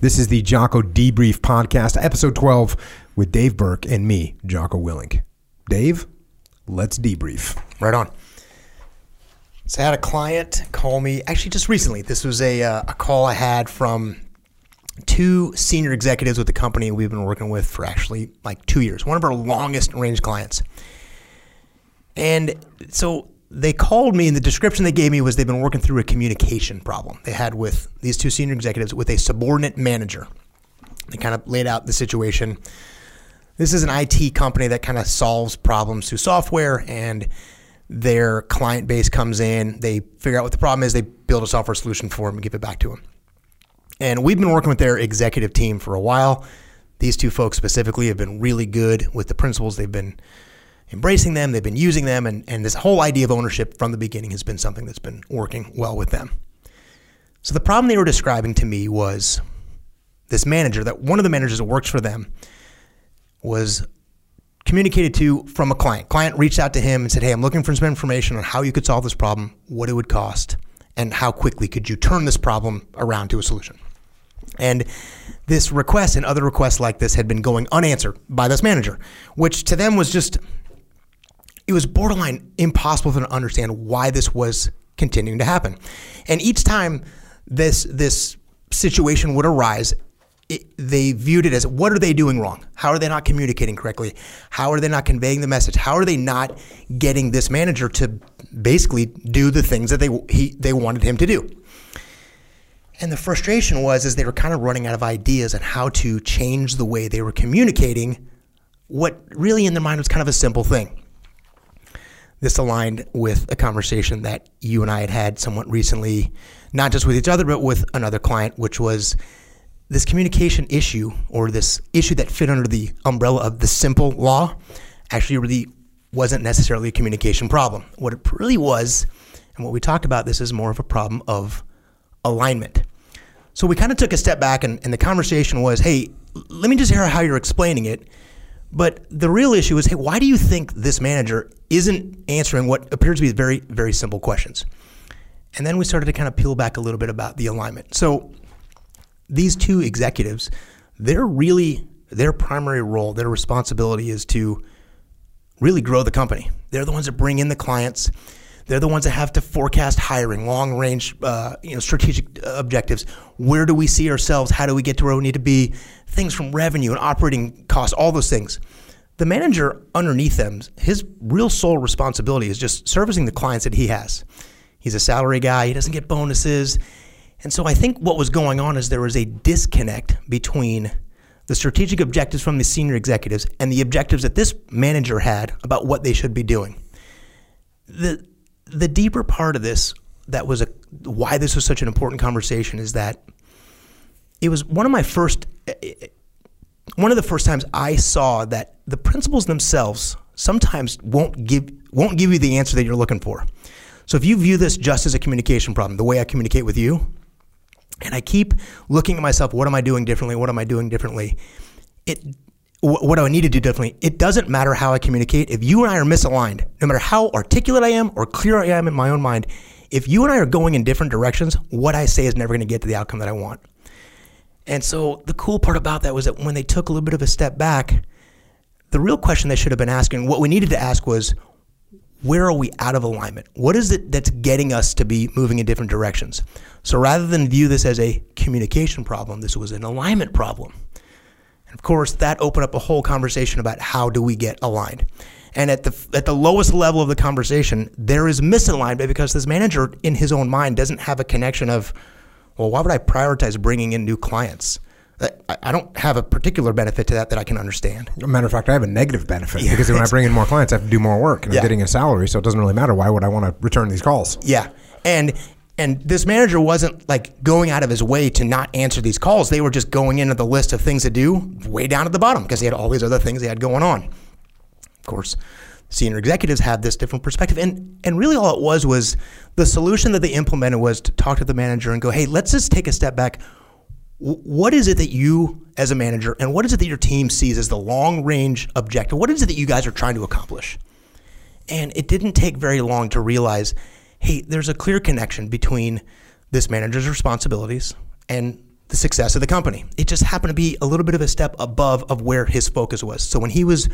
This is the Jocko Debrief Podcast, episode 12, with Dave Berke and me, Jocko Willink. Dave, let's debrief. Right on. So I had a client call me, actually just recently. This was a, uh, a call I had from two senior executives with the company we've been working with for actually like two years, one of our longest range clients. And so they called me, and the description they gave me was they've been working through a communication problem they had with these two senior executives with a subordinate manager. They kind of laid out the situation. This is an IT company that kind of solves problems through software, and their client base comes in. They figure out what the problem is. They build a software solution for them and give it back to them. And we've been working with their executive team for a while. These two folks specifically have been really good with the principles they've been embracing them, they've been using them, and, and this whole idea of ownership from the beginning has been something that's been working well with them. So the problem they were describing to me was this manager that one of the managers that works for them was communicated to from a client. Client reached out to him and said, "Hey, I'm looking for some information on how you could solve this problem, what it would cost, and how quickly could you turn this problem around to a solution." And this request and other requests like this had been going unanswered by this manager, which to them was just it was borderline impossible for them to understand why this was continuing to happen. And each time this this situation would arise, it, they viewed it as what are they doing wrong? How are they not communicating correctly? How are they not conveying the message? How are they not getting this manager to basically do the things that they he, they wanted him to do? And the frustration was is they were kind of running out of ideas on how to change the way they were communicating what really in their mind was kind of a simple thing. This aligned with a conversation that you and I had had somewhat recently, not just with each other, but with another client, which was this communication issue or this issue that fit under the umbrella of the simple law actually really wasn't necessarily a communication problem. What it really was, and what we talked about, this is more of a problem of alignment. So we kind of took a step back, and, and the conversation was hey, let me just hear how you're explaining it. But the real issue is hey, why do you think this manager isn't answering what appears to be very, very simple questions? And then we started to kind of peel back a little bit about the alignment. So these two executives, they're really, their primary role, their responsibility is to really grow the company. They're the ones that bring in the clients. They're the ones that have to forecast hiring, long range, uh, you know, strategic objectives. Where do we see ourselves? How do we get to where we need to be? Things from revenue and operating costs, all those things. The manager underneath them, his real sole responsibility is just servicing the clients that he has. He's a salary guy. He doesn't get bonuses. And so I think what was going on is there was a disconnect between the strategic objectives from the senior executives and the objectives that this manager had about what they should be doing. The the deeper part of this that was a why this was such an important conversation is that it was one of my first one of the first times I saw that the principles themselves sometimes won't give won't give you the answer that you're looking for. So if you view this just as a communication problem, the way I communicate with you, and I keep looking at myself, what am I doing differently? What am I doing differently? It what do I need to do differently? It doesn't matter how I communicate. If you and I are misaligned, no matter how articulate I am or clear I am in my own mind, if you and I are going in different directions, what I say is never going to get to the outcome that I want. And so the cool part about that was that when they took a little bit of a step back, the real question they should have been asking, what we needed to ask was, where are we out of alignment? What is it that's getting us to be moving in different directions? So rather than view this as a communication problem, this was an alignment problem. And of course, that opened up a whole conversation about how do we get aligned. And at the at the lowest level of the conversation, there is misalignment because this manager in his own mind doesn't have a connection of, well, why would I prioritize bringing in new clients? Uh, I don't have a particular benefit to that that I can understand. matter of fact, I have a negative benefit yeah, because when I bring in more clients, I have to do more work and yeah. I'm getting a salary, so it doesn't really matter. Why would I want to return these calls? Yeah, and and this manager wasn't like going out of his way to not answer these calls. They were just going into the list of things to do way down at the bottom because he had all these other things he had going on. Of course, senior executives have this different perspective. And, and really all it was was the solution that they implemented was to talk to the manager and go, hey, let's just take a step back. What is it that you, as a manager, and what is it that your team sees as the long range objective? What is it that you guys are trying to accomplish? And it didn't take very long to realize hey, there's a clear connection between this manager's responsibilities and the success of the company. It just happened to be a little bit of a step above of where his focus was. So when he was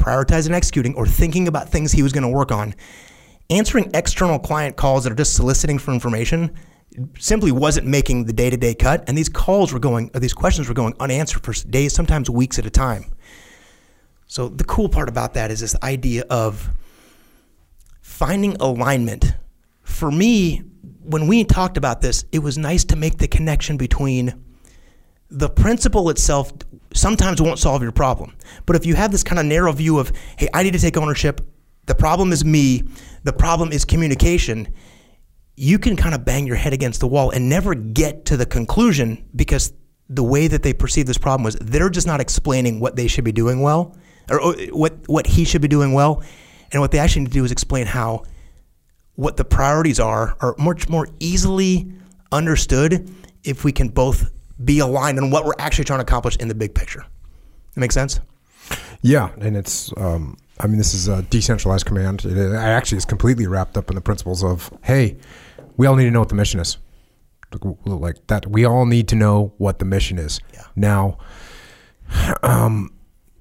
prioritizing executing or thinking about things he was going to work on, answering external client calls that are just soliciting for information simply wasn't making the day-to-day cut and these calls were going or these questions were going unanswered for days sometimes weeks at a time. So the cool part about that is this idea of finding alignment. For me when we talked about this it was nice to make the connection between the principle itself sometimes won't solve your problem. But if you have this kind of narrow view of hey i need to take ownership the problem is me the problem is communication you can kind of bang your head against the wall and never get to the conclusion because the way that they perceive this problem was they're just not explaining what they should be doing well or uh, what what he should be doing well. And what they actually need to do is explain how what the priorities are are much more easily understood if we can both be aligned on what we're actually trying to accomplish in the big picture. That make sense? Yeah, and it's um, I mean this is a decentralized command. It actually is completely wrapped up in the principles of hey, we all need to know what the mission is. Like that, we all need to know what the mission is. Yeah. Now, um,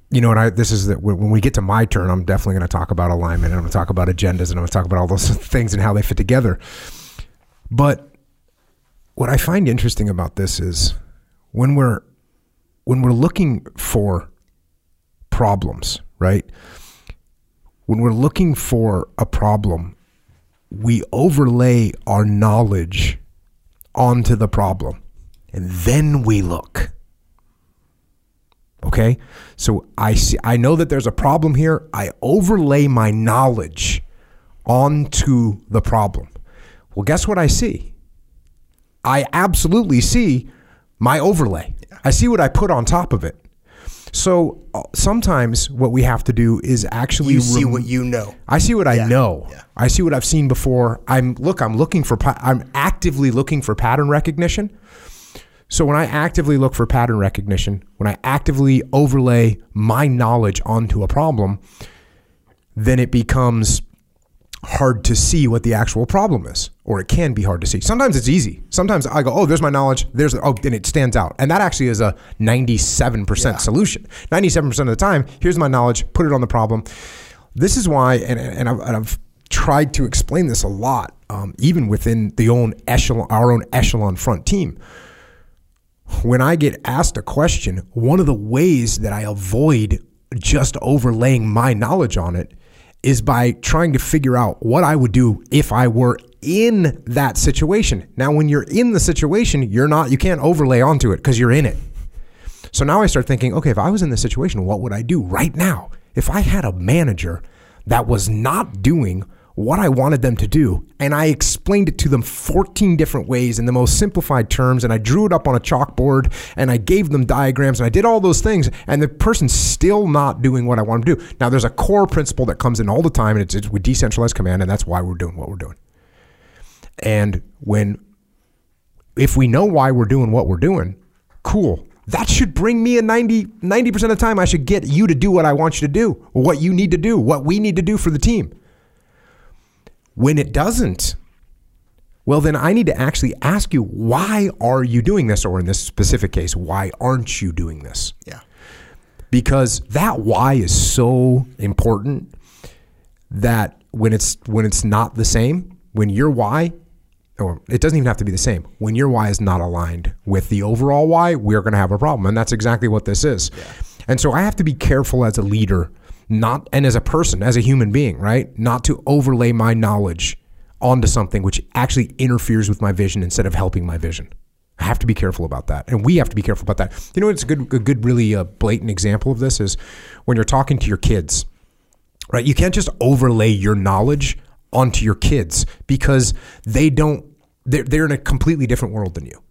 you know, and I this is that when we get to my turn, I'm definitely going to talk about alignment, and I'm going to talk about agendas, and I'm going to talk about all those things and how they fit together. But what I find interesting about this is when we're when we're looking for problems, right? When we're looking for a problem, we overlay our knowledge onto the problem and then we look. Okay? So I see I know that there's a problem here. I overlay my knowledge onto the problem. Well, guess what I see? I absolutely see my overlay. I see what I put on top of it. So uh, sometimes what we have to do is actually You see rem- what you know. I see what I Yeah, know. yeah. I see what I've seen before. I'm look. I'm looking for. pa- I'm actively looking for pattern recognition. So when I actively look for pattern recognition, when I actively overlay my knowledge onto a problem, then it becomes hard to see what the actual problem is, or it can be hard to see. Sometimes it's easy. Sometimes I go, "Oh, there's my knowledge." There's oh, and it stands out, and that actually is a 97% solution. 97% of the time, here's my knowledge. Put it on the problem. This is why, and and I've, and I've tried to explain this a lot, um, even within the own echelon, our own echelon front team when I get asked a question, one of the ways that I avoid just overlaying my knowledge on it is by trying to figure out what I would do if I were in that situation. Now, when you're in the situation, you're not, you can't overlay onto it because you're in it. So now I start thinking, okay, if I was in this situation, what would I do right now? If I had a manager that was not doing what I wanted them to do, and I explained it to them 14 different ways in the most simplified terms, and I drew it up on a chalkboard, and I gave them diagrams, and I did all those things, and the person's still not doing what I want them to do. Now, there's a core principle that comes in all the time, and it's, it's with decentralized command, and that's why we're doing what we're doing. And when if we know why we're doing what we're doing, cool. That should bring me a 90, 90% of the time, I should get you to do what I want you to do, what you need to do, what we need to do for the team. When it doesn't, well, then I need to actually ask you, why are you doing this? Or in this specific case, why aren't you doing this? Yeah. because that why is so important that when it's when it's not the same when your why or it doesn't even have to be the same when your why is not aligned with the overall why we're going to have a problem and that's exactly what this is and so i have to be careful as a leader not and as a person as a human being right not to overlay my knowledge onto something which actually interferes with my vision instead of helping my vision I have to be careful about that, and we have to be careful about that. You know, it's a good, a good, really uh, blatant example of this is when you're talking to your kids, right? You can't just overlay your knowledge onto your kids because they don't. They're they're in a completely different world than you.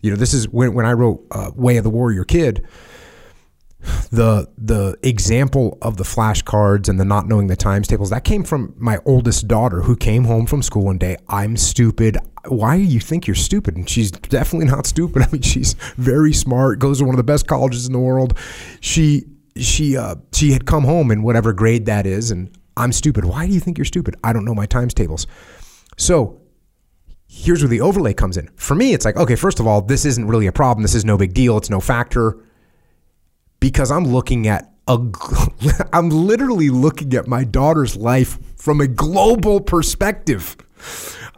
You know, this is when when I wrote uh, Way of the Warrior Kid. The the example of the flashcards and the not knowing the times tables that came from my oldest daughter who came home from school one day. I'm stupid. Why do you think you're stupid? And she's definitely not stupid. I mean, she's very smart. Goes to one of the best colleges in the world. She she uh, she had come home in whatever grade that is, and I'm stupid. Why do you think you're stupid? I don't know my times tables. So here's where the overlay comes in. For me, it's like, okay, first of all, this isn't really a problem. This is no big deal. It's no factor because I'm looking at a, I'm literally looking at my daughter's life from a global perspective.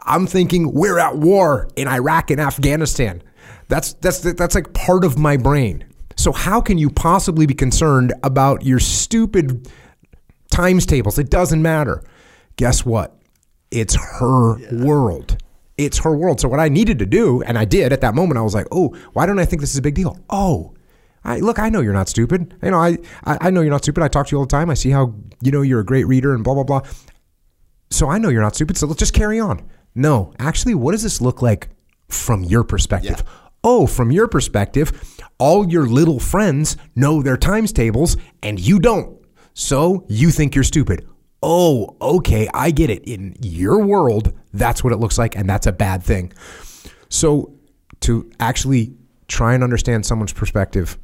I'm thinking we're at war in Iraq and Afghanistan. That's that's that's like part of my brain. So how can you possibly be concerned about your stupid times tables? It doesn't matter. Guess what? It's her yeah. world. It's her world. So what I needed to do, and I did at that moment, I was like, oh, why don't I think this is a big deal? Oh, I, look, I know you're not stupid. You know, I, I know you're not stupid. I talk to you all the time. I see how you know you're a great reader and blah blah blah. So I know you're not stupid. So let's just carry on. No, actually, what does this look like from your perspective? Yeah. Oh, from your perspective, all your little friends know their times tables and you don't. So you think you're stupid. Oh, okay, I get it. In your world, that's what it looks like, and that's a bad thing. So to actually try and understand someone's perspective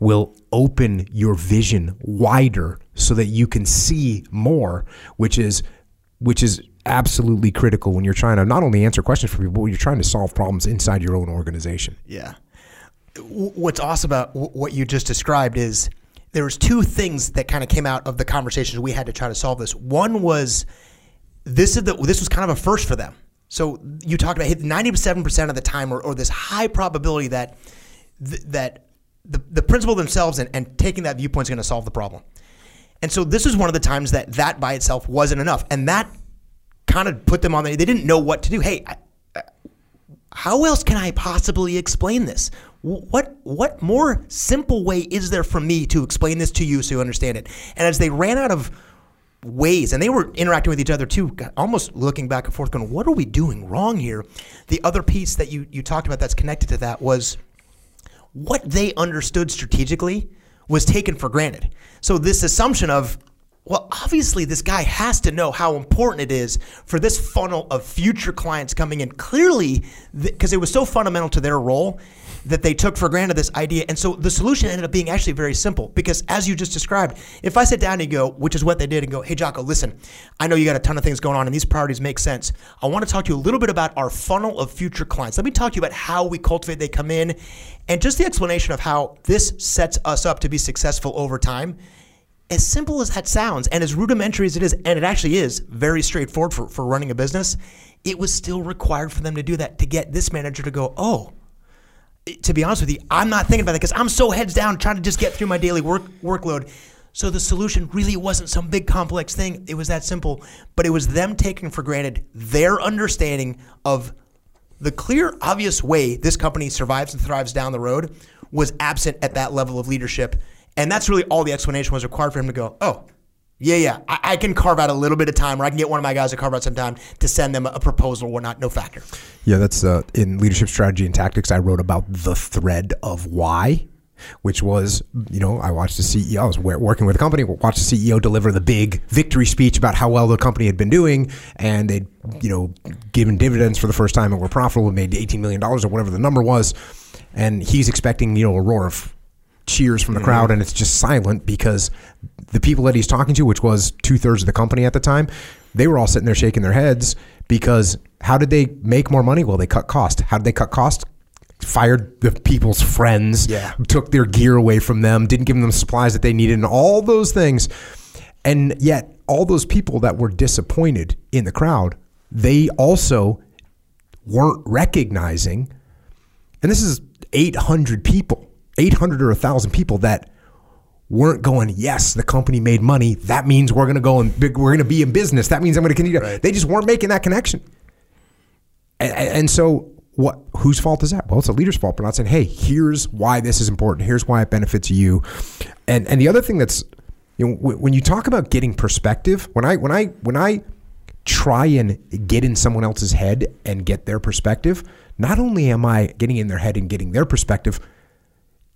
will open your vision wider so that you can see more, which is which is absolutely critical when you're trying to not only answer questions for people, but you're trying to solve problems inside your own organization. Yeah. What's awesome about what you just described is there was two things that kind of came out of the conversations we had to try to solve this. One was this is the this was kind of a first for them. So you talked about hit 97% of the time or, or this high probability that that the, the principles themselves and, and taking that viewpoint is going to solve the problem. And so this is one of the times that that by itself wasn't enough. And that kind of put them on the, they didn't know what to do. Hey, I, how else can I possibly explain this? What what more simple way is there for me to explain this to you so you understand it? And as they ran out of ways, and they were interacting with each other too, almost looking back and forth, going, "What are we doing wrong here?" The other piece that you you talked about that's connected to that was what they understood strategically was taken for granted. So this assumption of well, obviously, this guy has to know how important it is for this funnel of future clients coming in. Clearly, because it was so fundamental to their role, that they took for granted this idea. And so the solution ended up being actually very simple because, as you just described, if I sit down and go, which is what they did, and go, hey, Jocko, listen, I know you got a ton of things going on and these priorities make sense. I want to talk to you a little bit about our funnel of future clients. Let me talk to you about how we cultivate they come in and just the explanation of how this sets us up to be successful over time as simple as that sounds and as rudimentary as it is, and it actually is very straightforward for, for running a business, it was still required for them to do that to get this manager to go, oh, to be honest with you, I'm not thinking about that because I'm so heads down trying to just get through my daily work workload. So the solution really wasn't some big complex thing. It was that simple, but it was them taking for granted their understanding of the clear, obvious way this company survives and thrives down the road was absent at that level of leadership. And that's really all the explanation was required for him to go, oh, yeah, yeah. I, I, can carve out a little bit of time, or I can get one of my guys to carve out some time to send them a proposal or whatnot. No factor. Yeah, that's uh, in leadership strategy and tactics. I wrote about the thread of why, which was, you know, I watched the CEO. I was working with a company, watched the CEO deliver the big victory speech about how well the company had been doing, and they'd, you know, given dividends for the first time and were profitable, and made eighteen million dollars or whatever the number was, and he's expecting, you know, a roar of cheers from the mm-hmm. crowd and it's just silent because the people that he's talking to, which was two thirds of the company at the time, they were all sitting there shaking their heads because how did they make more money? Well, they cut cost. How did they cut cost? Fired the people's friends, yeah. took their gear away from them, didn't give them the supplies that they needed, and all those things. And yet, all those people that were disappointed in the crowd, they also weren't recognizing, and this is 800 people 800 or 1,000 people that weren't going, yes, the company made money. That means we're going to go and we're going to be in business. That means I'm going to continue. Right. They just weren't making that connection. And, and, so, what? Whose fault is that? Well, it's a leader's fault. But not saying, hey, here's why this is important. Here's why it benefits you. And and the other thing that's, you know, when you talk about getting perspective, when I when I when I try and get in someone else's head and get their perspective, not only am I getting in their head and getting their perspective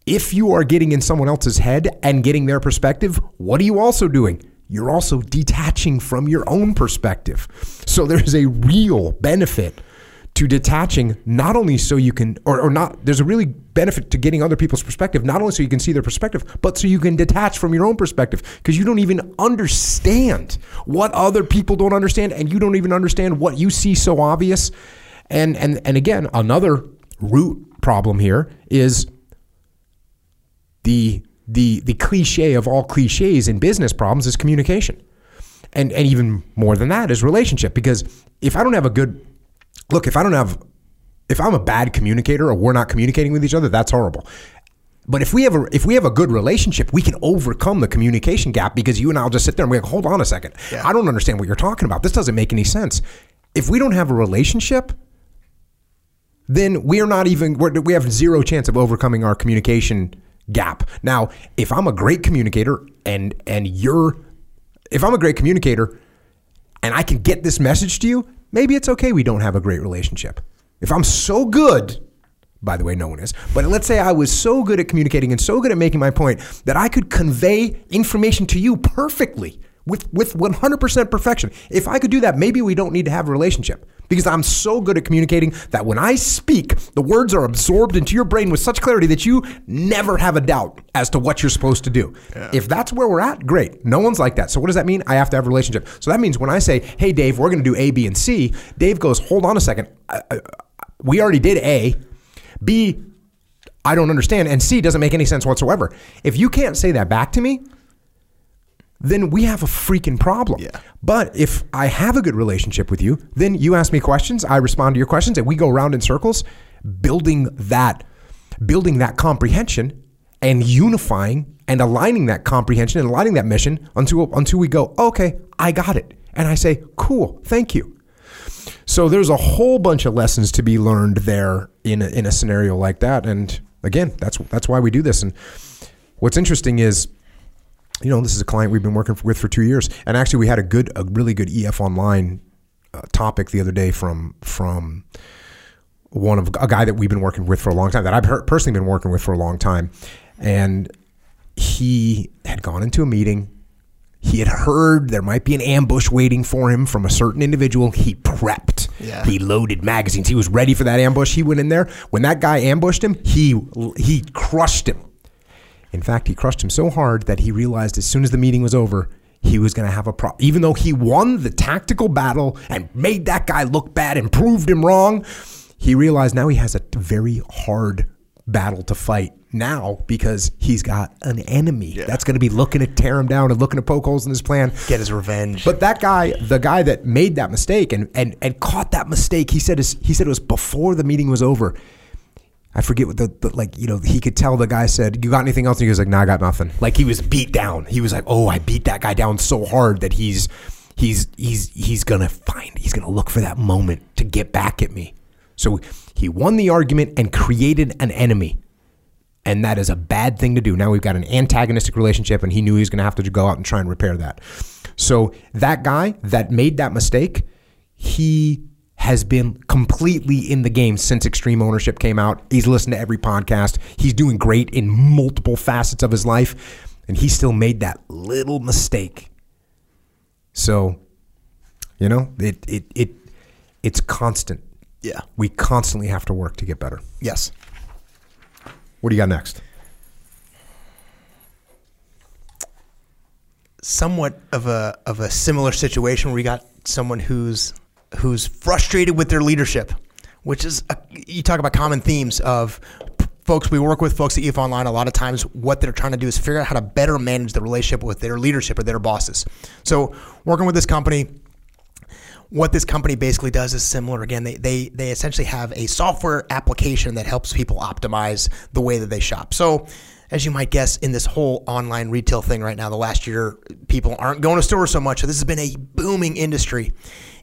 if you are getting in someone else's head and getting their perspective, what are you also doing? You're also detaching from your own perspective. So there's a real benefit to detaching, not only so you can, or, or not, there's a really benefit to getting other people's perspective, not only so you can see their perspective, but so you can detach from your own perspective because you don't even understand what other people don't understand and you don't even understand what you see so obvious And and and again, another root problem here is the the the cliche of all cliches in business problems is communication. And and even more than that is relationship because if I don't have a good look, if I don't have if I'm a bad communicator or we're not communicating with each other, that's horrible. But if we have a if we have a good relationship, we can overcome the communication gap because you and I'll just sit there and we like, hold on a second. Yeah. I don't understand what you're talking about. This doesn't make any sense. If we don't have a relationship, then we are not even we're, we have zero chance of overcoming our communication gap. Now, if I'm a great communicator and and you're if I'm a great communicator and I can get this message to you, maybe it's okay we don't have a great relationship. If I'm so good, by the way, no one is, but let's say I was so good at communicating and so good at making my point that I could convey information to you perfectly with, with 100% perfection. If I could do that, maybe we don't need to have a relationship because I'm so good at communicating that when I speak, the words are absorbed into your brain with such clarity that you never have a doubt as to what you're supposed to do. If that's where we're at, great. No one's like that. So what does that mean? I have to have a relationship. So that means when I say, "Hey Dave, we're going to do A, B, and C," Dave goes, "Hold on a second. I, I, we already did A. B, I don't understand, and C doesn't make any sense whatsoever." If you can't say that back to me, then we have a freaking problem. Yeah. But if I have a good relationship with you, then you ask me questions, I respond to your questions, and we go around in circles, building that, building that comprehension and unifying and aligning that comprehension and aligning that mission until until we go, okay, I got it. And I say, cool, thank you. So there's a whole bunch of lessons to be learned there in a, in a scenario like that. And again, that's that's why we do this. And what's interesting is you know, this is a client we've been working with for two years, and actually, we had a good, a really good EF online uh, topic the other day from from one of a guy that we've been working with for a long time, that I've per- personally been working with for a long time, and he had gone into a meeting. He had heard there might be an ambush waiting for him from a certain individual. He prepped. Yeah. He loaded magazines. He was ready for that ambush. He went in there. When that guy ambushed him, he he crushed him. In fact, he crushed him so hard that he realized as soon as the meeting was over, he was going to have a problem. Even though he won the tactical battle and made that guy look bad and proved him wrong, he realized now he has a very hard battle to fight now because he's got an enemy that's going to be looking to tear him down and looking to poke holes in his plan. Get his revenge. But that guy, the guy that made that mistake and and and caught that mistake, he said his, he said it was before the meeting was over. I forget what the, the like you know he could tell the guy said you got anything else? And he was like no I got nothing. Like he was beat down. He was like oh I beat that guy down so hard that he's he's he's he's gonna find he's gonna look for that moment to get back at me. So he won the argument and created an enemy. And that is a bad thing to do. Now we've got an antagonistic relationship and he knew he was gonna have to go out and try and repair that. So that guy that made that mistake he has been completely in the game since Extreme Ownership came out. He's listened to every podcast. He's doing great in multiple facets of his life, and he still made that little mistake. So, you know, it it it it's constant. yeah. We constantly have to work to get better. Yes. What do you got next? somewhat of a of a similar situation where we got someone who's who's frustrated with their leadership, which is a, you talk about common themes of folks we work with, folks at EF Online. A lot of times, what they're trying to do is figure out how to better manage the relationship with their leadership or their bosses. So, working with this company, what this company basically does is similar. Again, they, they, they essentially have a software application that helps people optimize the way that they shop. So, as you might guess, in this whole online retail thing right now, the last year, people aren't going to stores so much. So, this has been a booming industry.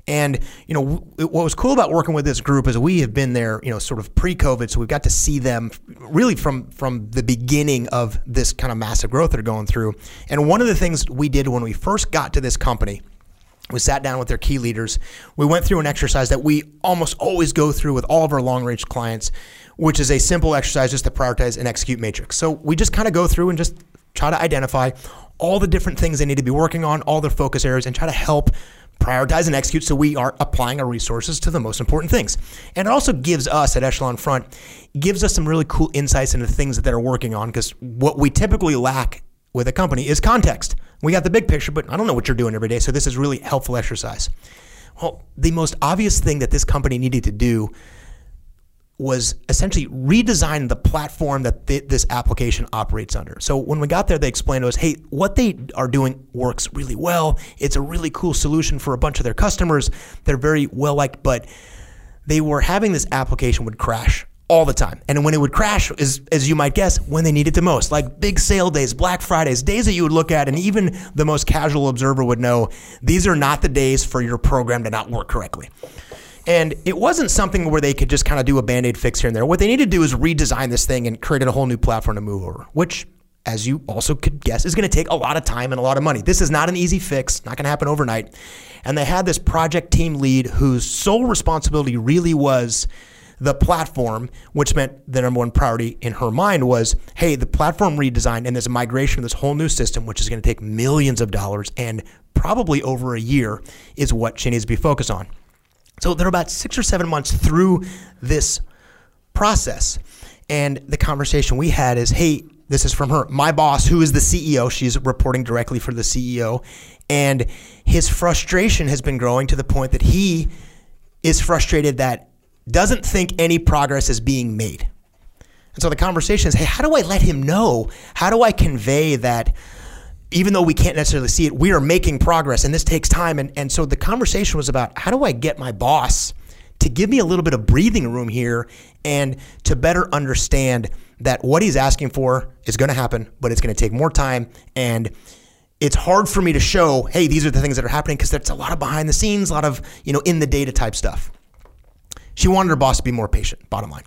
And, you know, what was cool about working with this group is we have been there, you know, sort of pre COVID. So, we've got to see them really from, from the beginning of this kind of massive growth they're going through. And one of the things we did when we first got to this company, we sat down with their key leaders. We went through an exercise that we almost always go through with all of our long range clients, which is a simple exercise just to prioritize and execute matrix. So we just kind of go through and just try to identify all the different things they need to be working on, all their focus areas, and try to help prioritize and execute so we are applying our resources to the most important things. And it also gives us at Echelon Front, gives us some really cool insights into things that they're working on because what we typically lack with a company is context. We got the big picture, but I don't know what you're doing every day. So this is really helpful exercise. Well, the most obvious thing that this company needed to do was essentially redesign the platform that th- this application operates under. So when we got there, they explained to us, hey, what they are doing works really well. It's a really cool solution for a bunch of their customers. They're very well liked, but they were having this application would crash all the time. And when it would crash is as you might guess, when they needed the most. Like big sale days, Black Fridays, days that you would look at and even the most casual observer would know these are not the days for your program to not work correctly. And it wasn't something where they could just kind of do a band aid fix here and there. What they need to do is redesign this thing and create a whole new platform to move over, which, as you also could guess, is going to take a lot of time and a lot of money. This is not an easy fix, not going to happen overnight. And they had this project team lead whose sole responsibility really was the platform, which meant the number one priority in her mind was, hey, the platform redesign and this migration of this whole new system, which is going to take millions of dollars and probably over a year, is what she needs to be focused on. So they're about six or seven months through this process. And the conversation we had is hey, this is from her, my boss, who is the CEO. She's reporting directly for the CEO. And his frustration has been growing to the point that he is frustrated that doesn't think any progress is being made. And so the conversation is hey, how do I let him know? How do I convey that? Even though we can't necessarily see it, we are making progress and this takes time. And, and so the conversation was about how do I get my boss to give me a little bit of breathing room here and to better understand that what he's asking for is going to happen, but it's going to take more time. And it's hard for me to show, hey, these are the things that are happening because that's a lot of behind the scenes, a lot of, you know, in the data type stuff. She wanted her boss to be more patient, bottom line.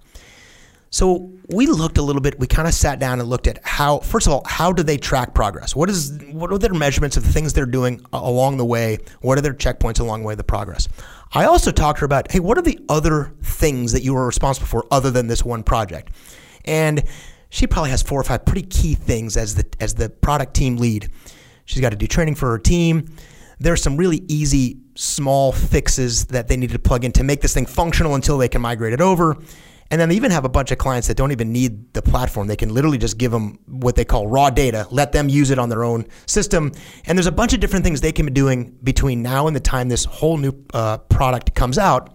So we looked a little bit. We kind of sat down and looked at how, first of all, how do they track progress? What is what are their measurements of the things they're doing along the way? What are their checkpoints along the way of the progress? I also talked to her about, hey, what are the other things that you are responsible for other than this one project? And she probably has four or five pretty key things as the as the product team lead. She's got to do training for her team. There's some really easy small fixes that they need to plug in to make this thing functional until they can migrate it over. And then they even have a bunch of clients that don't even need the platform. They can literally just give them what they call raw data, let them use it on their own system. And there's a bunch of different things they can be doing between now and the time this whole new uh, product comes out.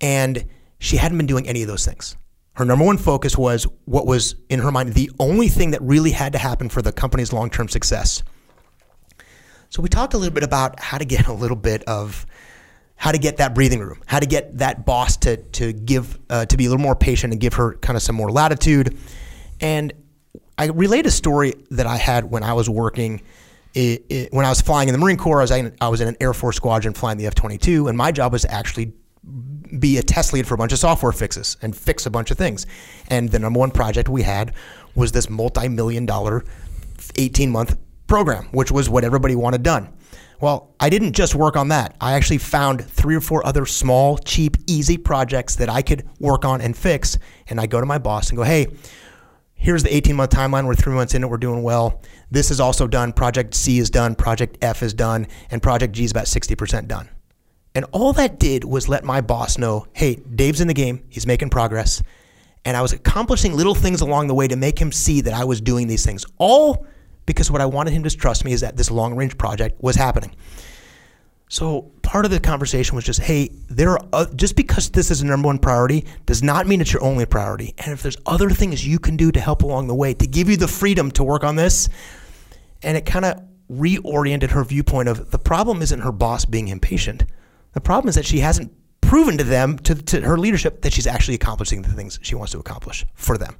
And she hadn't been doing any of those things. Her number one focus was what was in her mind the only thing that really had to happen for the company's long term success. So we talked a little bit about how to get a little bit of how to get that breathing room, how to get that boss to to give uh, to be a little more patient and give her kind of some more latitude. And I relate a story that I had when I was working. It, it, when I was flying in the Marine Corps, I was, in, I was in an Air Force squadron flying the F 22, and my job was to actually be a test lead for a bunch of software fixes and fix a bunch of things. And the number one project we had was this multi million dollar, 18 month program, which was what everybody wanted done. Well, I didn't just work on that. I actually found three or four other small, cheap, easy projects that I could work on and fix. And I go to my boss and go, hey, here's the 18 month timeline. We're three months in it. We're doing well. This is also done. Project C is done. Project F is done. And Project G is about 60% done. And all that did was let my boss know hey, Dave's in the game. He's making progress. And I was accomplishing little things along the way to make him see that I was doing these things. All because what I wanted him to trust me is that this long range project was happening. So part of the conversation was just, hey, there are uh, just because this is a number one priority does not mean it's your only priority. And if there's other things you can do to help along the way to give you the freedom to work on this, and it kind of reoriented her viewpoint of the problem isn't her boss being impatient. The problem is that she hasn't proven to them, to, to her leadership, that she's actually accomplishing the things she wants to accomplish for them.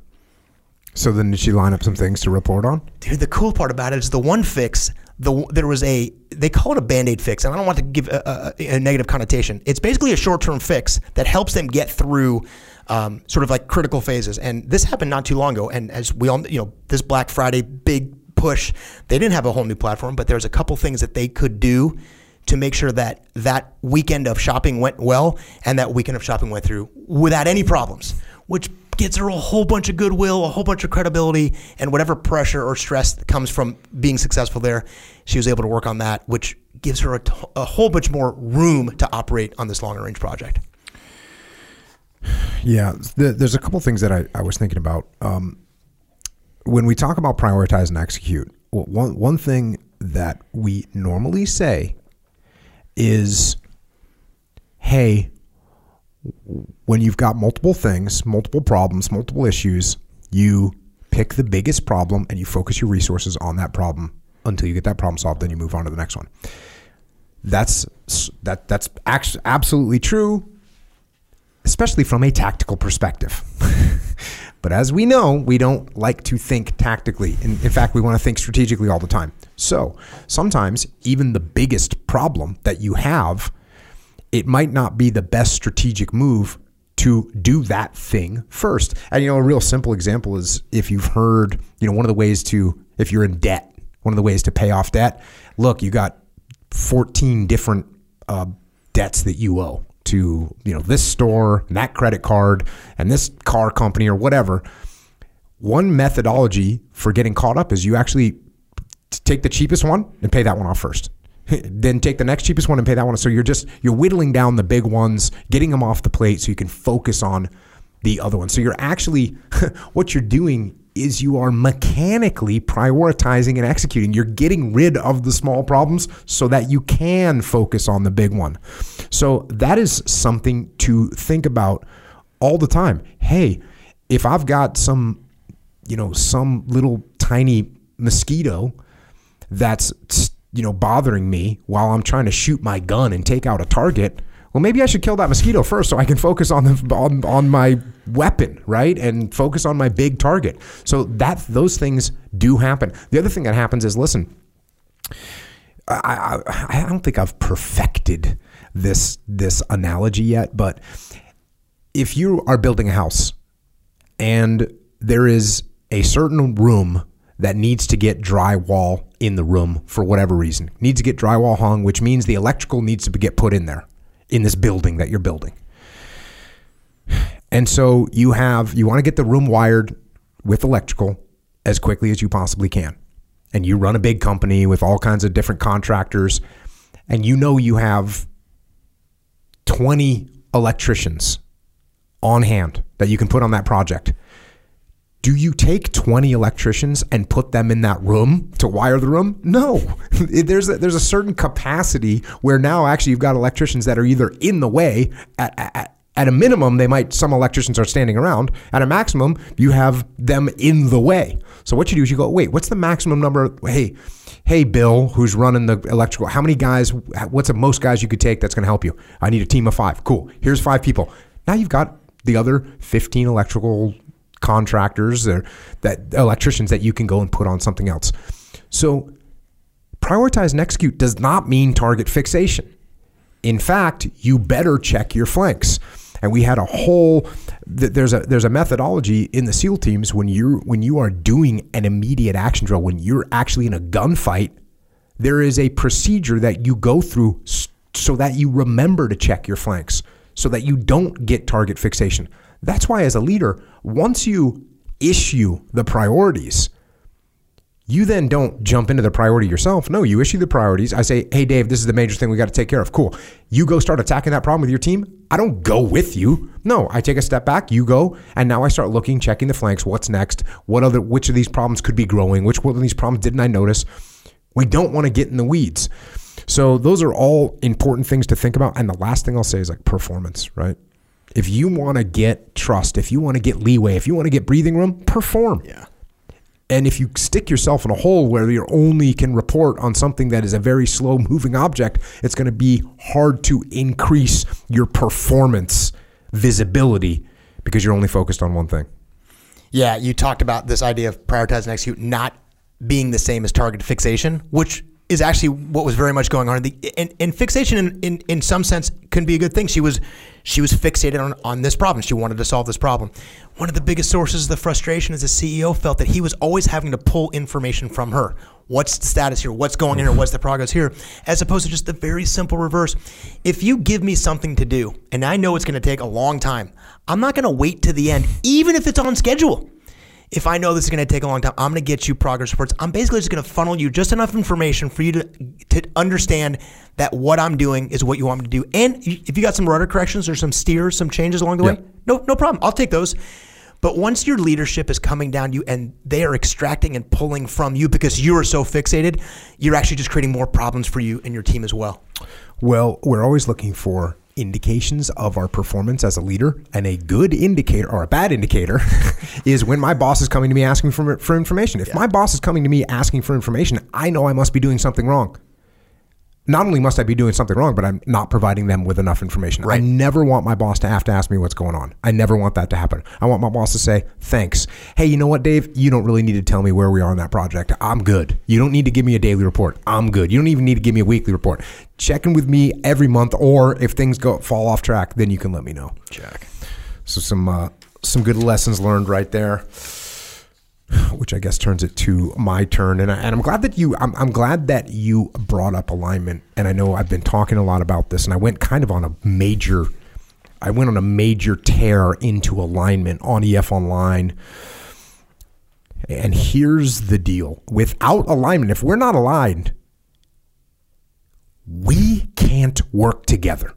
So then did she line up some things to report on? Dude, the cool part about it is the one fix. The there was a they call it a band aid fix, and I don't want to give a, a, a negative connotation. It's basically a short term fix that helps them get through um, sort of like critical phases. And this happened not too long ago. And as we all you know, this Black Friday big push, they didn't have a whole new platform, but there's a couple things that they could do to make sure that that weekend of shopping went well and that weekend of shopping went through without any problems, which gets her a whole bunch of goodwill, a whole bunch of credibility, and whatever pressure or stress that comes from being successful there, she was able to work on that, which gives her a, t- a whole bunch more room to operate on this longer range project. Yeah, the, there's a couple things that I, I was thinking about. Um, when we talk about prioritize and execute, one, one thing that we normally say is hey, when you've got multiple things, multiple problems, multiple issues, you pick the biggest problem and you focus your resources on that problem until you get that problem solved. Then you move on to the next one. That's that that's actually absolutely true, especially from a tactical perspective. but as we know, we don't like to think tactically. In, in fact, we want to think strategically all the time. So sometimes even the biggest problem that you have, it might not be the best strategic move to do that thing first. And you know, a real simple example is if you've heard, you know, one of the ways to if you're in debt, one of the ways to pay off debt. Look, you got 14 different uh, debts that you owe to you know this store, and that credit card, and this car company or whatever. One methodology for getting caught up is you actually take the cheapest one and pay that one off first. then take the next cheapest one and pay that one. So you're just you're whittling down the big ones, getting them off the plate so you can focus on the other one. So you're actually what you're doing is you are mechanically prioritizing and executing. You're getting rid of the small problems so that you can focus on the big one. So that is something to think about all the time. Hey, if I've got some, you know, some little tiny mosquito that's, you know, bothering me while I'm trying to shoot my gun and take out a target, well, maybe I should kill that mosquito first so I can focus on the on, on my weapon, right? And focus on my big target. So that those things do happen. The other thing that happens is listen, I, I, I don't think I've perfected this this analogy yet, but if you are building a house and there is a certain room that needs to get drywall in the room for whatever reason, needs to get drywall hung, which means the electrical needs to get put in there in this building that you're building. And so you have you want to get the room wired with electrical as quickly as you possibly can. And you run a big company with all kinds of different contractors and you know you have 20 electricians on hand that you can put on that project. Do you take 20 electricians and put them in that room to wire the room? No. there's a, there's a certain capacity where now actually you've got electricians that are either in the way at, at, at a minimum they might some electricians are standing around. At a maximum you have them in the way. So what you do is you go wait what's the maximum number? Hey hey bill who's running the electrical how many guys what's the most guys you could take that's going to help you? I need a team of five. Cool. Here's five people. Now you've got the other 15 electrical contractors or that electricians that you can go and put on something else. So prioritize and execute does not mean target fixation. In fact, you better check your flanks. And we had a whole there's a there's a methodology in the SEAL teams when you when you are doing an immediate action drill when you're actually in a gunfight, there is a procedure that you go through so that you remember to check your flanks so that you don't get target fixation. That's why, as a leader, once you issue the priorities, you then don't jump into the priority yourself. No, you issue the priorities. I say, hey, Dave, this is the major thing we got to take care of. Cool. You go start attacking that problem with your team. I don't go with you. No, I take a step back. You go, and now I start looking, checking the flanks. What's next? What other? Which of these problems could be growing? Which one of these problems didn't I notice? We don't want to get in the weeds. So those are all important things to think about. And the last thing I'll say is like performance, right? If you want to get trust, if you want to get leeway, if you want to get breathing room, perform. Yeah. And if you stick yourself in a hole where you only can report on something that is a very slow moving object, it's going to be hard to increase your performance visibility because you're only focused on one thing. Yeah, you talked about this idea of prioritize and execute not being the same as target fixation, which is actually what was very much going on. And, and fixation, in, in, in some sense, can be a good thing. She was she was fixated on, on this problem. She wanted to solve this problem. One of the biggest sources of the frustration is the CEO felt that he was always having to pull information from her. What's the status here? What's going on here? What's the progress here? As opposed to just the very simple reverse. If you give me something to do, and I know it's going to take a long time, I'm not going to wait to the end, even if it's on schedule if I know this is going to take a long time, I'm going to get you progress reports. I'm basically just going to funnel you just enough information for you to, to understand that what I'm doing is what you want me to do. And if you got some rudder corrections or some steers, some changes along the way, no, no problem. I'll take those. But once your leadership is coming down you and they are extracting and pulling from you because you are so fixated, you're actually just creating more problems for you and your team as well. Well, we're always looking for indications of our performance as a leader. And a good indicator or a bad indicator is when my boss is coming to me asking for, for information. If my boss is coming to me asking for information, I know I must be doing something wrong not only must I be doing something wrong, but I'm not providing them with enough information. Right. I never want my boss to have to ask me what's going on. I never want that to happen. I want my boss to say, thanks. Hey, you know what, Dave? You don't really need to tell me where we are on that project. I'm good. You don't need to give me a daily report. I'm good. You don't even need to give me a weekly report. Check in with me every month, or if things go fall off track, then you can let me know. Jack. So some uh, some good lessons learned right there which I guess turns it to my turn. And, I, and I'm glad that you, I'm, I'm glad that you brought up alignment. And I know I've been talking a lot about this, and I went kind of on a major, I went on a major tear into alignment on EF Online. And here's the deal: without alignment, if we're not aligned, we can't work together.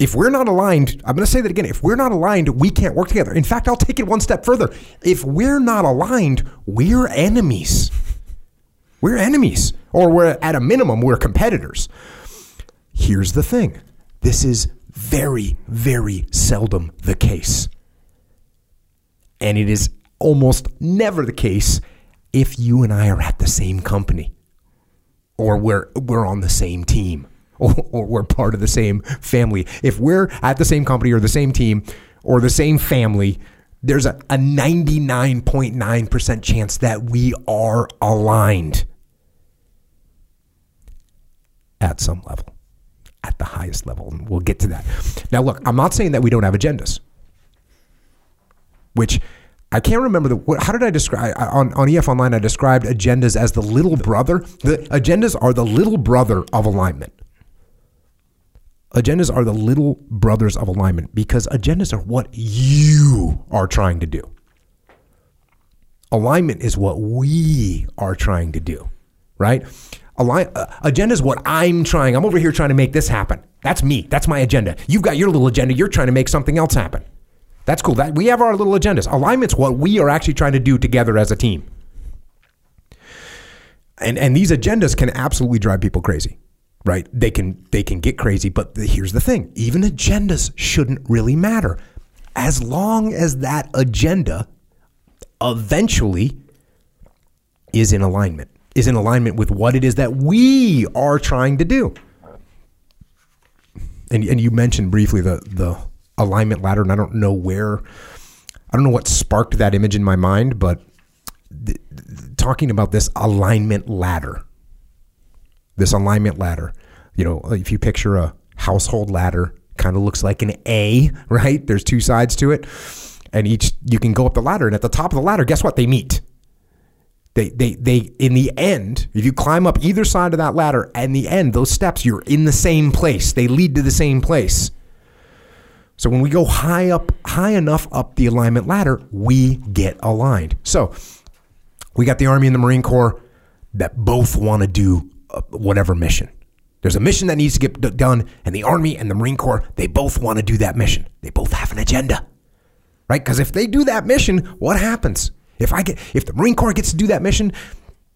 If we're not aligned, I'm going to say that again. If we're not aligned, we can't work together. In fact, I'll take it one step further. If we're not aligned, we're enemies. We're enemies, or we're at a minimum, we're competitors. Here's the thing this is very, very seldom the case. And it is almost never the case if you and I are at the same company or we're, we're on the same team or, or we're part of the same family. If we're at the same company or the same team or the same family, there's a, a 99.9% chance that we are aligned at some level, at the highest level. And we'll get to that. Now, look, I'm not saying that we don't have agendas, which I can't remember the what, how did I describe on, on EF Online? I described agendas as the little brother. The agendas are the little brother of alignment. Agendas are the little brothers of alignment because agendas are what you are trying to do. Alignment is what we are trying to do, right? Align, uh, agenda is what I'm trying. I'm over here trying to make this happen. That's me. That's my agenda. You've got your little agenda. You're trying to make something else happen. That's cool. That we have our little agendas. Alignment's what we are actually trying to do together as a team. And and these agendas can absolutely drive people crazy right? They can they can get crazy, but here's the thing: even agendas shouldn't really matter, as long as that agenda eventually is in alignment, is in alignment with what it is that we are trying to do. And and you mentioned briefly the the alignment ladder, and I don't know where, I don't know what sparked that image in my mind, but. Th- talking about this alignment ladder, this alignment ladder. You know, if you picture a household ladder, kind of looks like an A, right? There's two sides to it. And each you can go up the ladder and at the top of the ladder, guess what? They meet. They they they in the end, if you climb up either side of that ladder, in the end, those steps, you're in the same place. They lead to the same place. So when we go high up, high enough up the alignment ladder, we get aligned. So we got the Army and the Marine Corps that both want to do whatever mission. There's a mission that needs to get done, and the Army and the Marine Corps, they both want to do that mission. They both have an agenda, right? Because if they do that mission, what happens? If I get, if the Marine Corps gets to do that mission,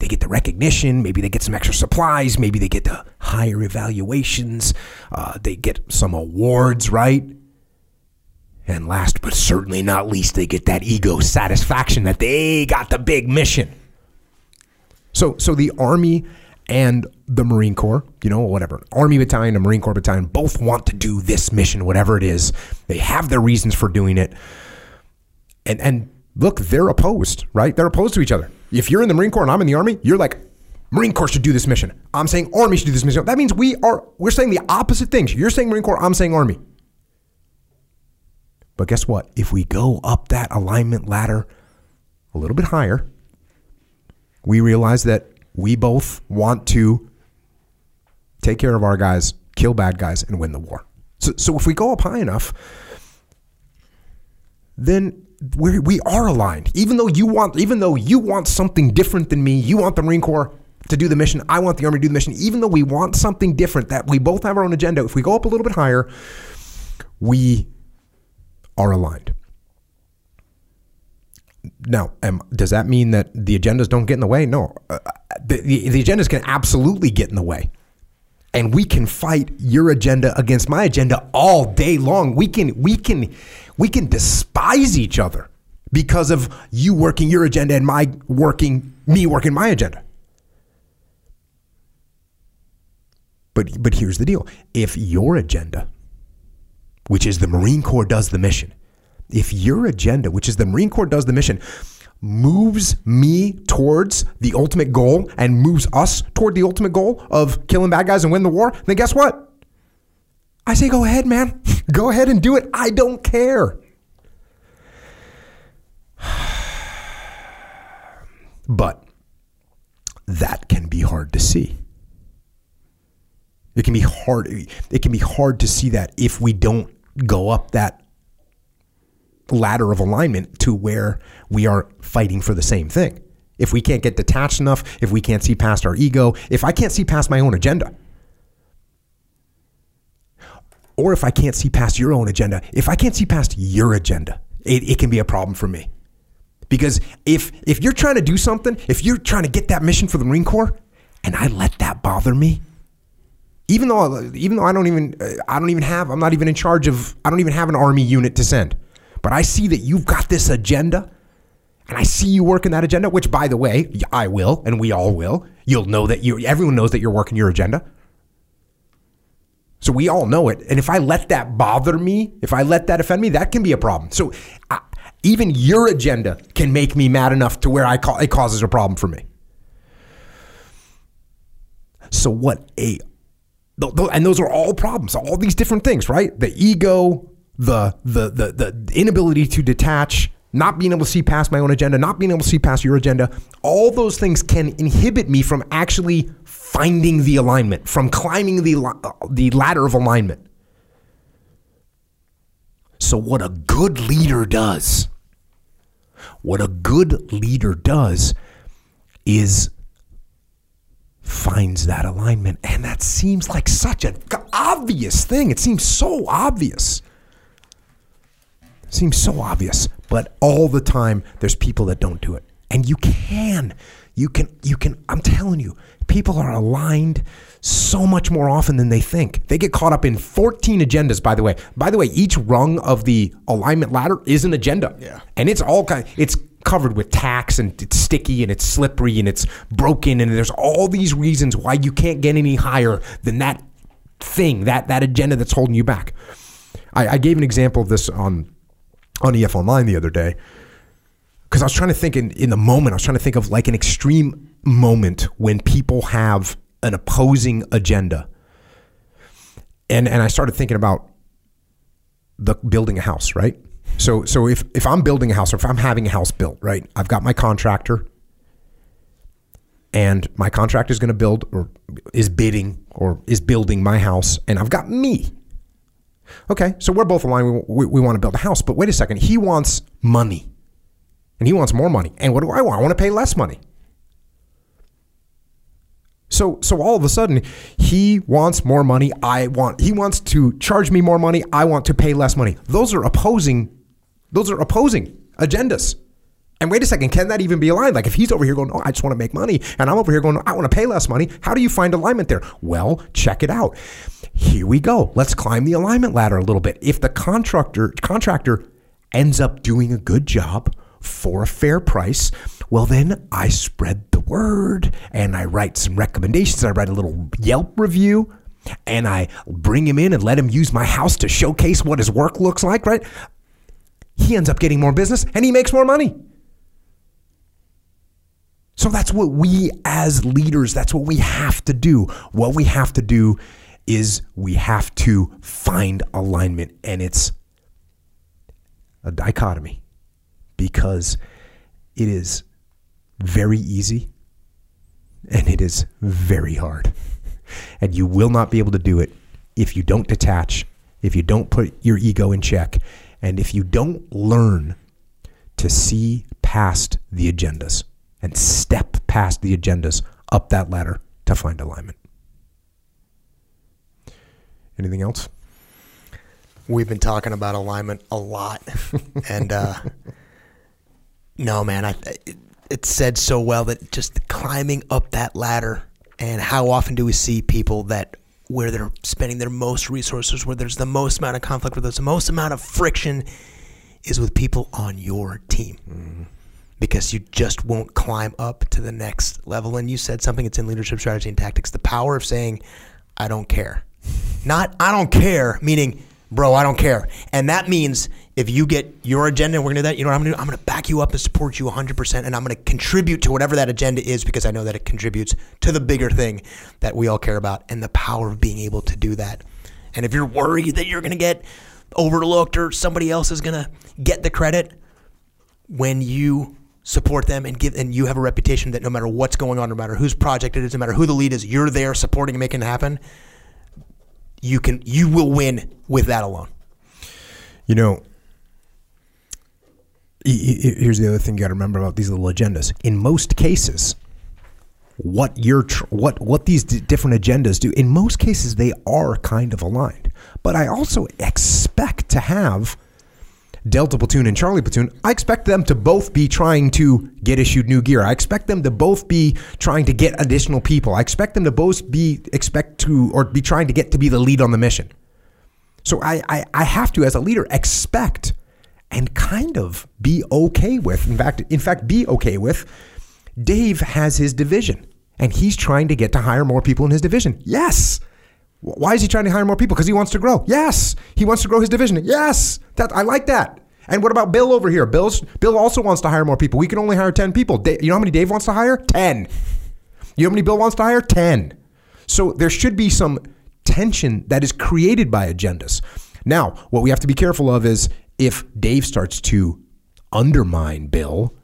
they get the recognition. Maybe they get some extra supplies. Maybe they get the higher evaluations. Uh, they get some awards, right? And last but certainly not least, they get that ego satisfaction that they got the big mission. So, so the Army and the Marine Corps, you know, whatever, Army battalion and Marine Corps battalion both want to do this mission, whatever it is. They have their reasons for doing it. And and look, they're opposed, right? They're opposed to each other. If you're in the Marine Corps and I'm in the Army, you're like, Marine Corps should do this mission. I'm saying Army should do this mission. That means we are we're saying the opposite things. You're saying Marine Corps, I'm saying Army. But guess what? If we go up that alignment ladder a little bit higher, we realize that we both want to take care of our guys, kill bad guys, and win the war. So, so if we go up high enough, then we we are aligned. Even though you want, even though you want something different than me, you want the Marine Corps to do the mission. I want the Army to do the mission. Even though we want something different, that we both have our own agenda. If we go up a little bit higher, we are aligned. Now, um, does that mean that the agendas don't get in the way? No, uh, the, the, the agendas can absolutely get in the way. and we can fight your agenda against my agenda all day long. We can we can we can despise each other because of you working your agenda and my working me working my agenda. But but here's the deal. If your agenda, which is the Marine Corps does the mission, if your agenda, which is the Marine Corps does the mission, moves me towards the ultimate goal and moves us toward the ultimate goal of killing bad guys and win the war, then guess what? I say go ahead, man. go ahead and do it. I don't care. But that can be hard to see. It can be hard. It can be hard to see that if we don't go up that ladder of alignment to where we are fighting for the same thing. If we can't get detached enough, if we can't see past our ego, if I can't see past my own agenda, or if I can't see past your own agenda, if I can't see past your agenda, it, it can be a problem for me. Because if if you're trying to do something, if you're trying to get that mission for the Marine Corps, and I let that bother me, even though even though I don't even uh, I don't even have I'm not even in charge of I don't even have an army unit to send, but I see that you've got this agenda, and I see you working that agenda. Which, by the way, I will, and we all will. You'll know that you everyone knows that you're working your agenda. So we all know it. And if I let that bother me, if I let that offend me, that can be a problem. So I, even your agenda can make me mad enough to where I call, it causes a problem for me. So what a and those are all problems, all these different things, right? The ego, the the the the inability to detach, not being able to see past my own agenda, not being able to see past your agenda, all those things can inhibit me from actually finding the alignment, from climbing the uh, the ladder of alignment. So what a good leader does, what a good leader does is finds that alignment. And that seems like such an obvious thing. It seems so obvious. Seems so obvious. But all the time, there's people that don't do it. And you can. You can, you can, I'm telling you, people are aligned so much more often than they think. They get caught up in 14 agendas, by the way. By the way, each rung of the alignment ladder is an agenda. Yeah. And it's all kind it's covered with tacks and it's sticky and it's slippery and it's broken and there's all these reasons why you can't get any higher than that thing, that that agenda that's holding you back. I, I gave an example of this on on EF Online the other day because I was trying to think in, in the moment, I was trying to think of like an extreme moment when people have an opposing agenda. And and I started thinking about the building a house, right? So so if if I'm building a house or if I'm having a house built, right? I've got my contractor and my contractor is going to build or is bidding or is building my house and I've got me. Okay, so we're both aligned. We, we, we want to build a house, but wait a second. He wants money and he wants more money. And what do I want? I want to pay less money. So so all of a sudden he wants more money. I want he wants to charge me more money. I want to pay less money. Those are opposing those are opposing agendas. And wait a second, can that even be aligned? Like if he's over here going, "Oh, I just want to make money," and I'm over here going, "I want to pay less money." How do you find alignment there? Well, check it out. Here we go. Let's climb the alignment ladder a little bit. If the contractor contractor ends up doing a good job for a fair price, well then I spread the word and I write some recommendations. I write a little Yelp review and I bring him in and let him use my house to showcase what his work looks like, right? He ends up getting more business and he makes more money. So that's what we as leaders, that's what we have to do. What we have to do is we have to find alignment and it's a dichotomy because it is very easy and it is very hard. And you will not be able to do it if you don't detach, if you don't put your ego in check, and if you don't learn to see past the agendas and step past the agendas up that ladder to find alignment. Anything else? We've been talking about alignment a lot. and uh, no, man, I, it, it said so well that just climbing up that ladder and how often do we see people that where they're spending their most resources, where there's the most amount of conflict, where there's the most amount of friction, is with people on your team. Mm-hmm. Because you just won't climb up to the next level. And you said something, it's in leadership strategy and tactics the power of saying, I don't care. Not, I don't care, meaning, bro, I don't care. And that means if you get your agenda and we're gonna do that, you know what I'm gonna do? I'm gonna back you up and support you 100%, and I'm gonna contribute to whatever that agenda is because I know that it contributes to the bigger thing that we all care about and the power of being able to do that. And if you're worried that you're gonna get overlooked or somebody else is gonna get the credit, when you support them and give and you have a reputation that no matter what's going on, no matter whose project it is, no matter who the lead is, you're there supporting and making it happen. You can you will win with that alone. You know, here's the other thing you got to remember about these little agendas. In most cases, what you're tr- what what these different agendas do, in most cases, they are kind of aligned. But I also expect to have Delta Platoon and Charlie Platoon. I expect them to both be trying to get issued new gear. I expect them to both be trying to get additional people. I expect them to both be expect to or be trying to get to be the lead on the mission. So I, I, I have to, as a leader, expect and kind of be okay with. In fact, in fact, be okay with. Dave has his division, and he's trying to get to hire more people in his division. Yes. Why is he trying to hire more people? Because he wants to grow. Yes. He wants to grow his division. Yes. That I like that. And what about Bill over here? Bill's Bill also wants to hire more people. We can only hire 10 people. Dave, you know how many Dave wants to hire? 10. You know how many Bill wants to hire? 10. So there should be some tension that is created by agendas. Now, what we have to be careful of is if Dave starts to undermine Bill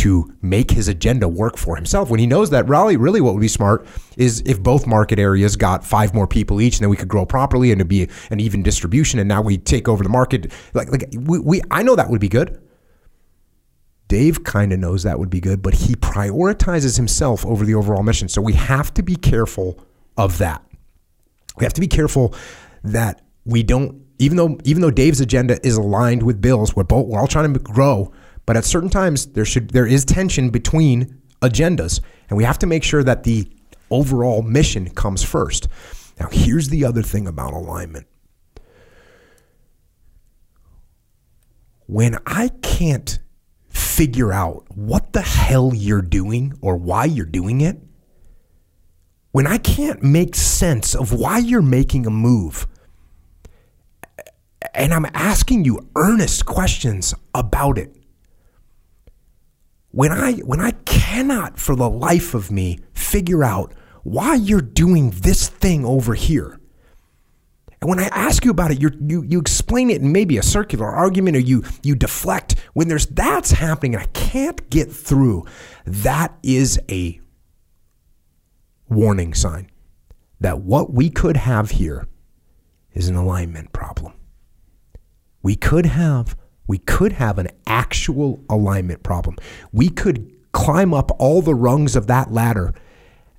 to make his agenda work for himself. When he knows that Raleigh really what would be smart is if both market areas got five more people each and then we could grow properly and it'd be an even distribution and now we take over the market. Like like we, we I know that would be good. Dave kind of knows that would be good but he prioritizes himself over the overall mission. So we have to be careful of that. We have to be careful that we don't even though even though Dave's agenda is aligned with Bill's, we're both we're all trying to grow, but at certain times there should there is tension between agendas, and we have to make sure that the overall mission comes first. Now, here's the other thing about alignment. When I can't figure out what the hell you're doing or why you're doing it, when I can't make sense of why you're making a move, and I'm asking you earnest questions about it. When I when I cannot for the life of me figure out why you're doing this thing over here. And when I ask you about it, you you you explain it in maybe a circular argument or you you deflect. When there's that's happening and I can't get through, that is a warning sign that what we could have here is an alignment problem. We could have we could have an actual alignment problem. We could climb up all the rungs of that ladder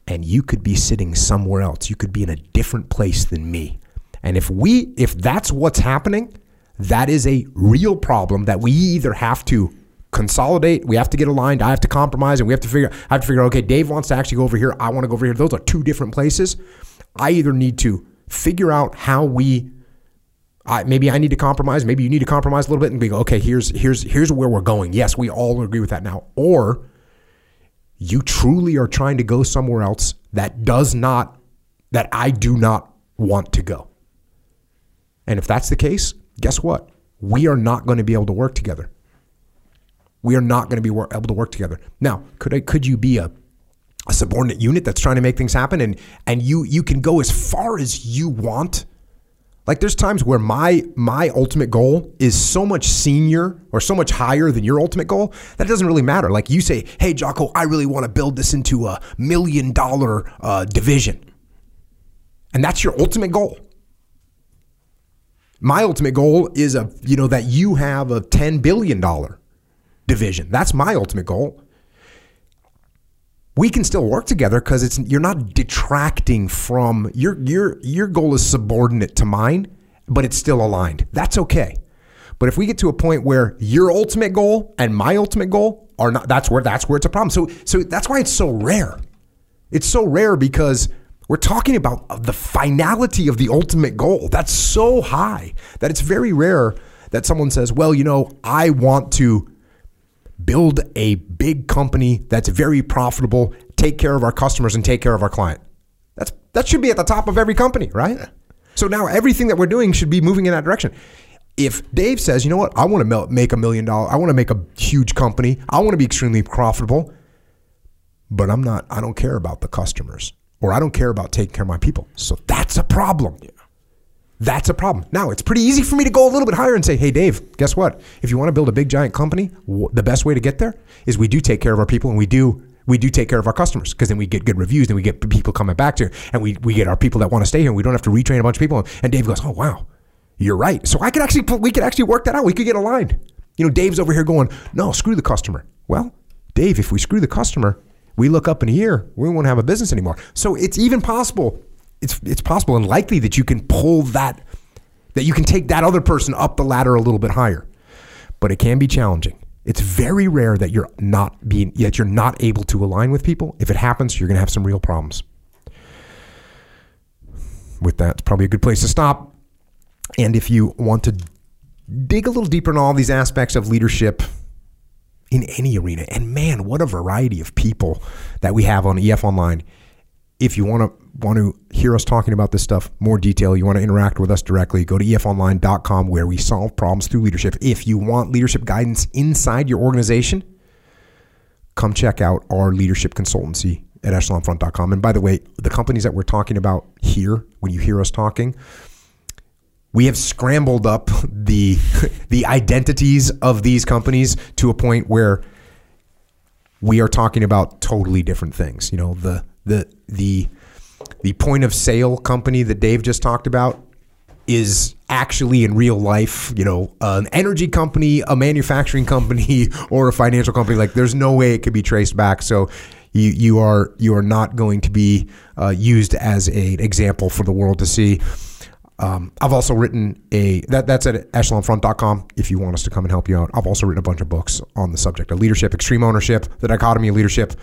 and you could be sitting somewhere else. You could be in a different place than me. And if we if that's what's happening, that is a real problem that we either have to consolidate, we have to get aligned, I have to compromise, and we have to figure I have to figure okay, Dave wants to actually go over here, I want to go over here. Those are two different places. I either need to figure out how we I, maybe I need to compromise. Maybe you need to compromise a little bit and be go, okay, here's here's here's where we're going. Yes, we all agree with that now. Or you truly are trying to go somewhere else that does not that I do not want to go. And if that's the case, guess what? We are not going to be able to work together. We are not going to be able to work together. Now, could I, could you be a a subordinate unit that's trying to make things happen and and you you can go as far as you want like there's times where my my ultimate goal is so much senior or so much higher than your ultimate goal that it doesn't really matter. Like you say, "Hey, Jocko, I really want to build this into a million dollar uh, division," and that's your ultimate goal. My ultimate goal is a you know that you have a ten billion dollar division. That's my ultimate goal we can still work together because it's you're not detracting from your your your goal is subordinate to mine, but it's still aligned. That's okay. But if we get to a point where your ultimate goal and my ultimate goal are not, that's where that's where it's a problem. So so that's why it's so rare. It's so rare because We're talking about the finality of the ultimate goal. That's so high that it's very rare that someone says, well, you know, I want to build a big company that's very profitable, take care of our customers, and take care of our client. That's that should be at the top of every company, right? So now everything that we're doing should be moving in that direction. If Dave says, you know what, I want to make a million dollars, I want to make a huge company, I want to be extremely profitable, but I'm not, I don't care about the customers or I don't care about taking care of my people. So that's a problem. That's a problem. Now, it's pretty easy for me to go a little bit higher and say, hey, Dave, guess what? If you want to build a big, giant company, the best way to get there is we do take care of our people and we do we do take care of our customers because then we get good reviews and we get people coming back to and we, we get our people that want to stay here and we don't have to retrain a bunch of people. And dave goes oh wow. You're right. So i could actually we could actually work that out. We could get aligned. You know dave's over here going no screw the customer. Well dave if we screw the customer we look up in a year we won't have a business anymore. So it's even possible it's it's possible and likely that you can pull that that you can take that other person up the ladder a little bit higher. But it can be challenging. It's very rare that you're not being yet you're not able to align with people. If it happens, you're going to have some real problems. With that, it's probably a good place to stop. And if you want to dig a little deeper in all these aspects of leadership in any arena, and man, what a variety of people that we have on EF Online if you want to want to hear us talking about this stuff more detail, you want to interact with us directly, go to efonline.com where we solve problems through leadership. If you want leadership guidance inside your organization, come check out our leadership consultancy at echelonfront.com. And by the way, the companies that we're talking about here, when you hear us talking, we have scrambled up the the identities of these companies to a point where we are talking about totally different things. You know, the the the the point of sale company that Dave just talked about is actually in real life, you know, an energy company, a manufacturing company, or a financial company. Like, there's no way it could be traced back. So, you you are you are not going to be uh, used as an example for the world to see. Um, I've also written a that that's at echelonfront.com if you want us to come and help you out. I've also written a bunch of books on the subject of leadership, extreme ownership, the dichotomy of leadership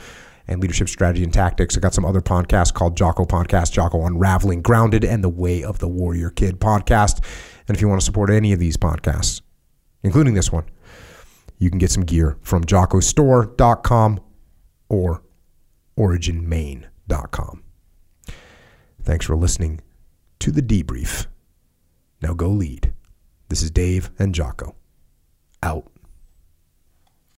and leadership strategy and tactics. I got some other podcasts called Jocko Podcast, Jocko Unraveling Grounded, and the Way of the Warrior Kid podcast. And if you want to support any of these podcasts, including this one, you can get some gear from jockostore.com or originmain.com. Thanks for listening to the debrief. Now go lead. This is Dave and Jocko. Out.